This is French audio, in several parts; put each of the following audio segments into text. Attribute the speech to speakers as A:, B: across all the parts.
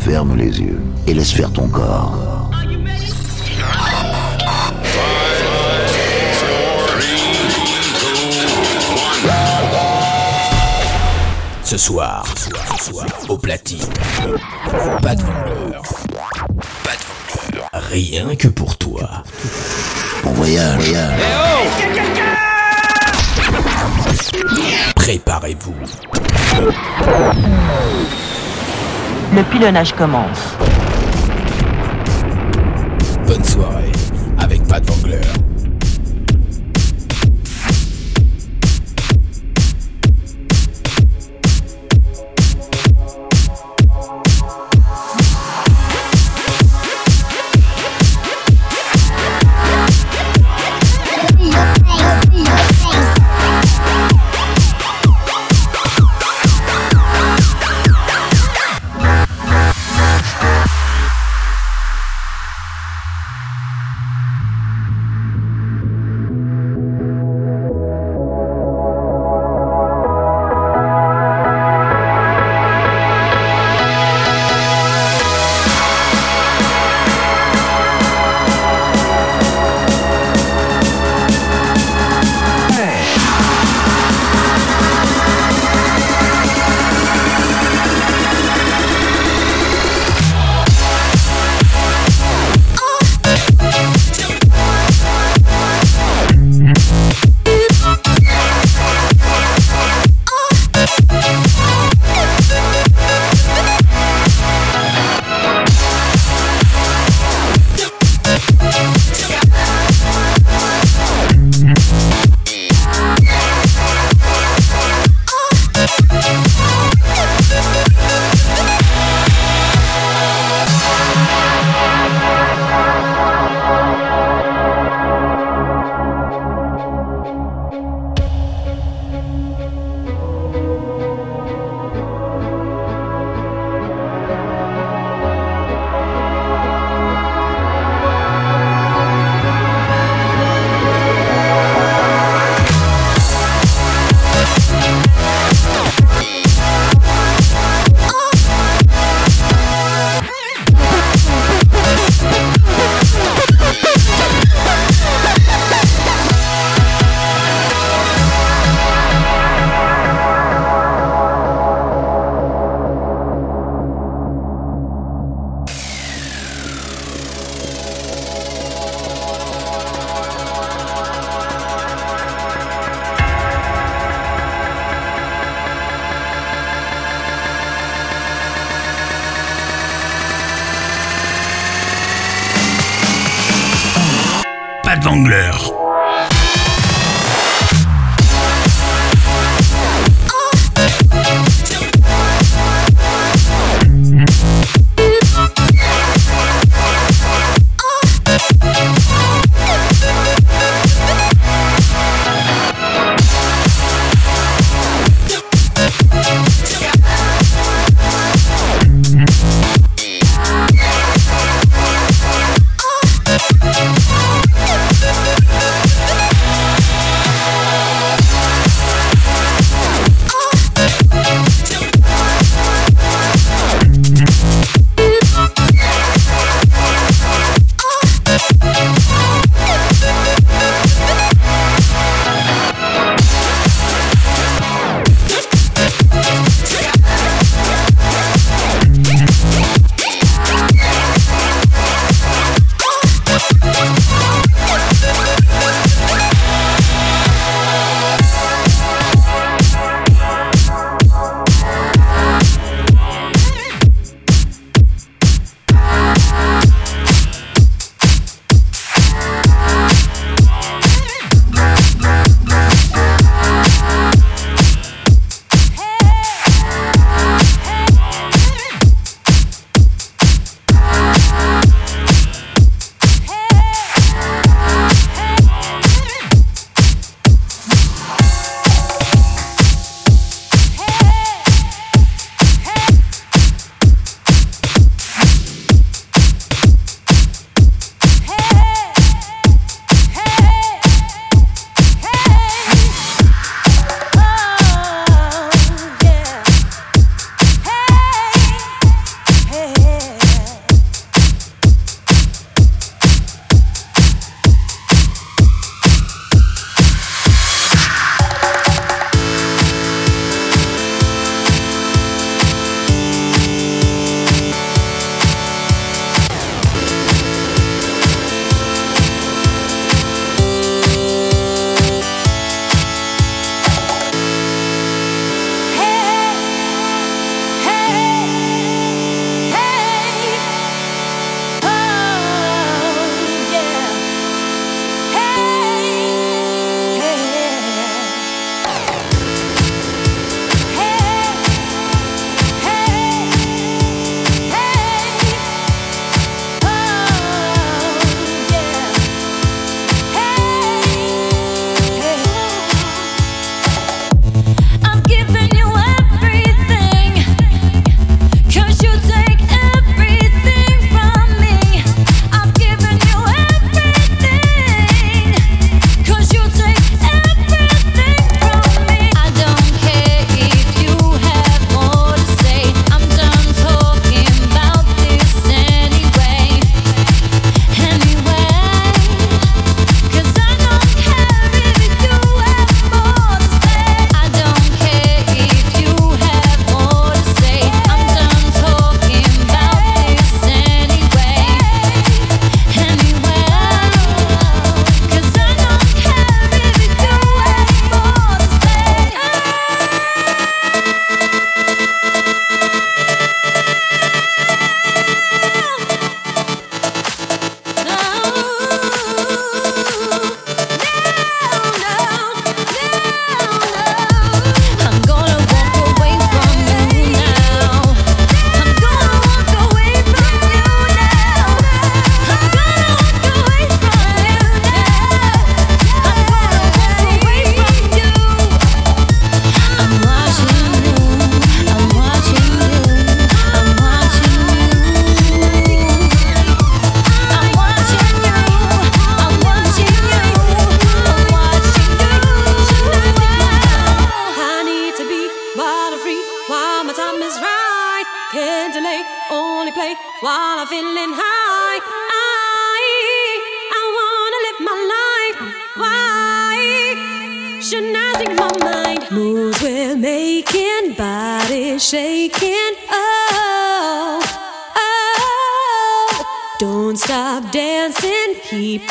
A: Ferme les yeux et laisse faire ton corps.
B: Ce soir, au platine, pas de vendeur. Pas de vendeur. Rien que pour toi.
A: Bon voyage.
B: Préparez-vous.
C: Le pilonnage commence.
B: Bonne soirée avec Pat Vangler.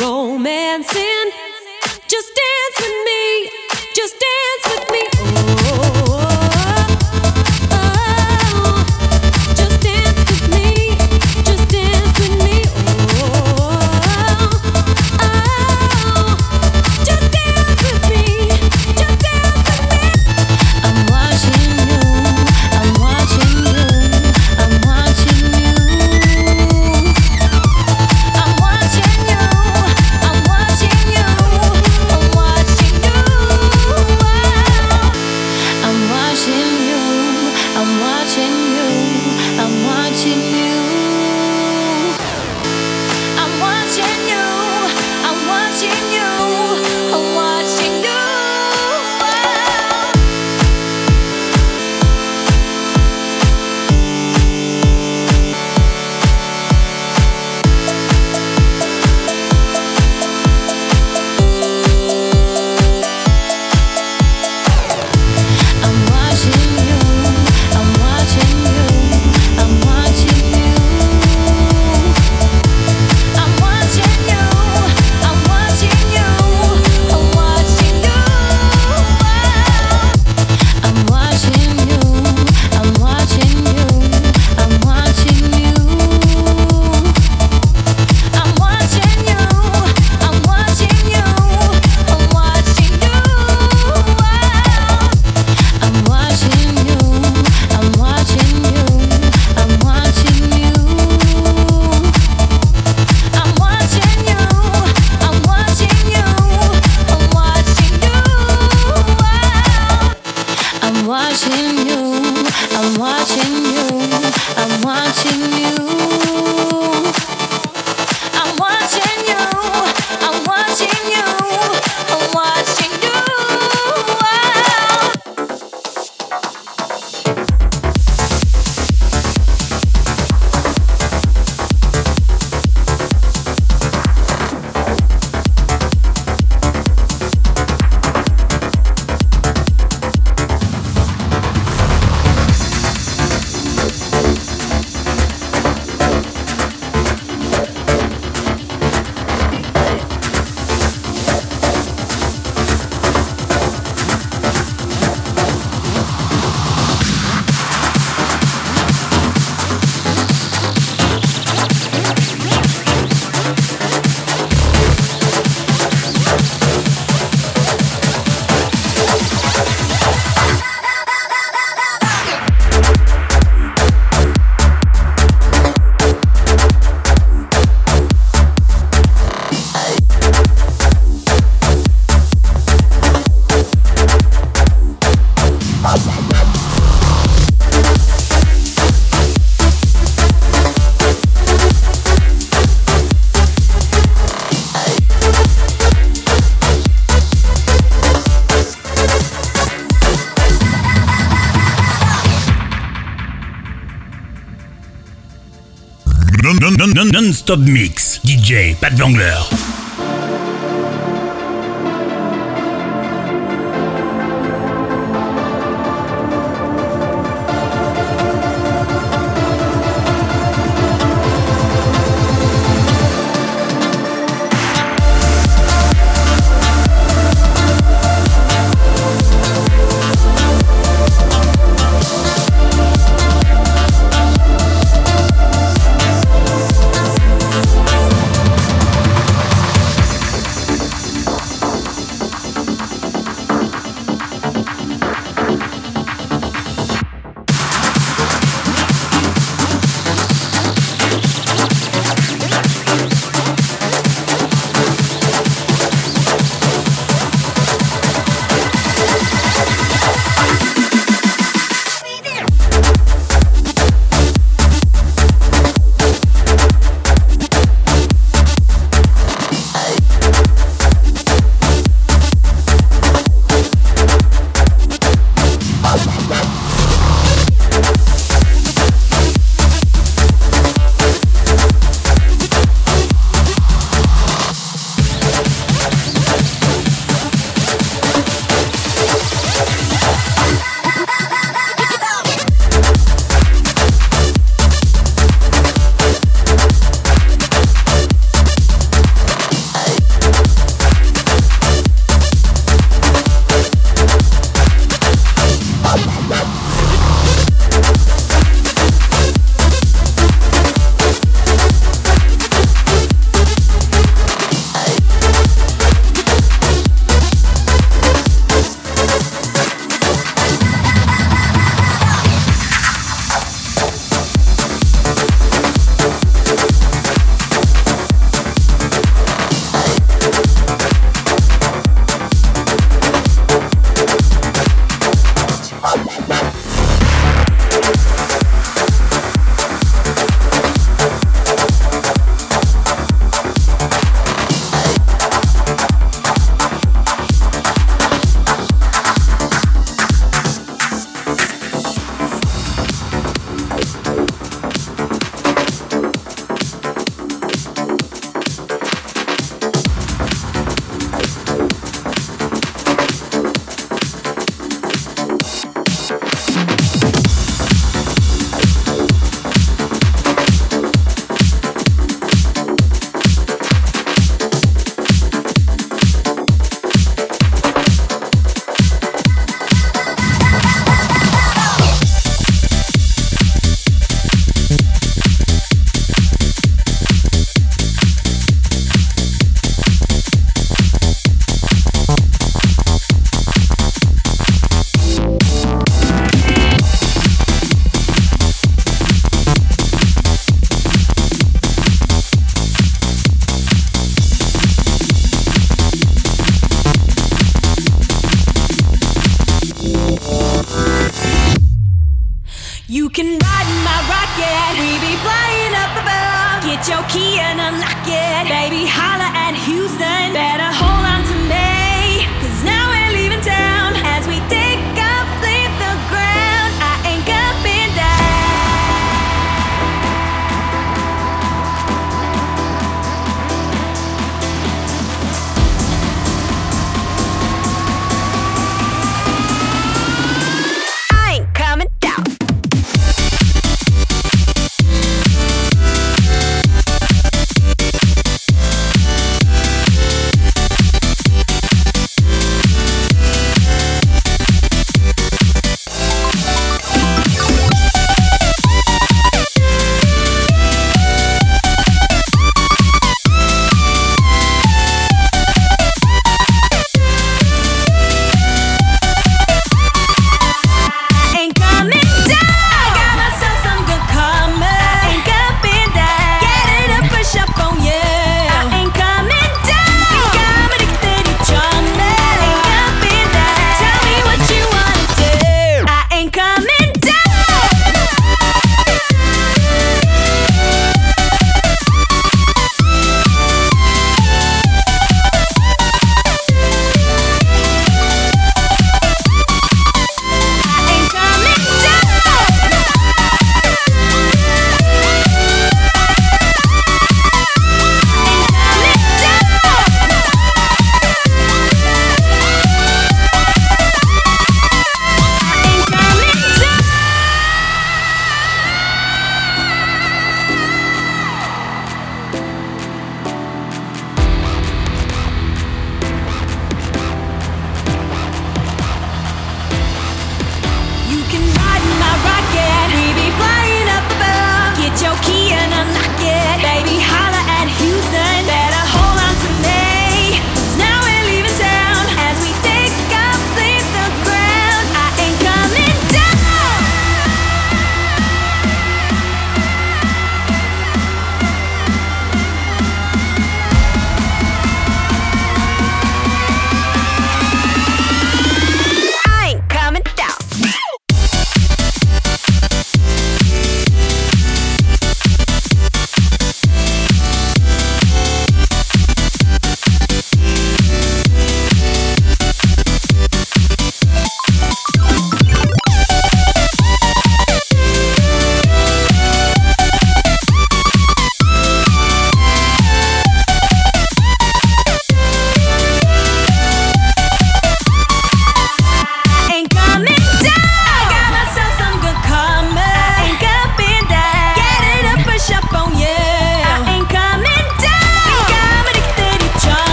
D: romancing. Just dance with me. Just dance.
B: Top Mix. DJ Pat Vangler.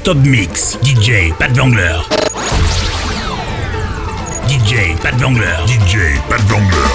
B: Non-stop mix. DJ Pat Vangler. DJ Pat Vangler. DJ Pat Vangler.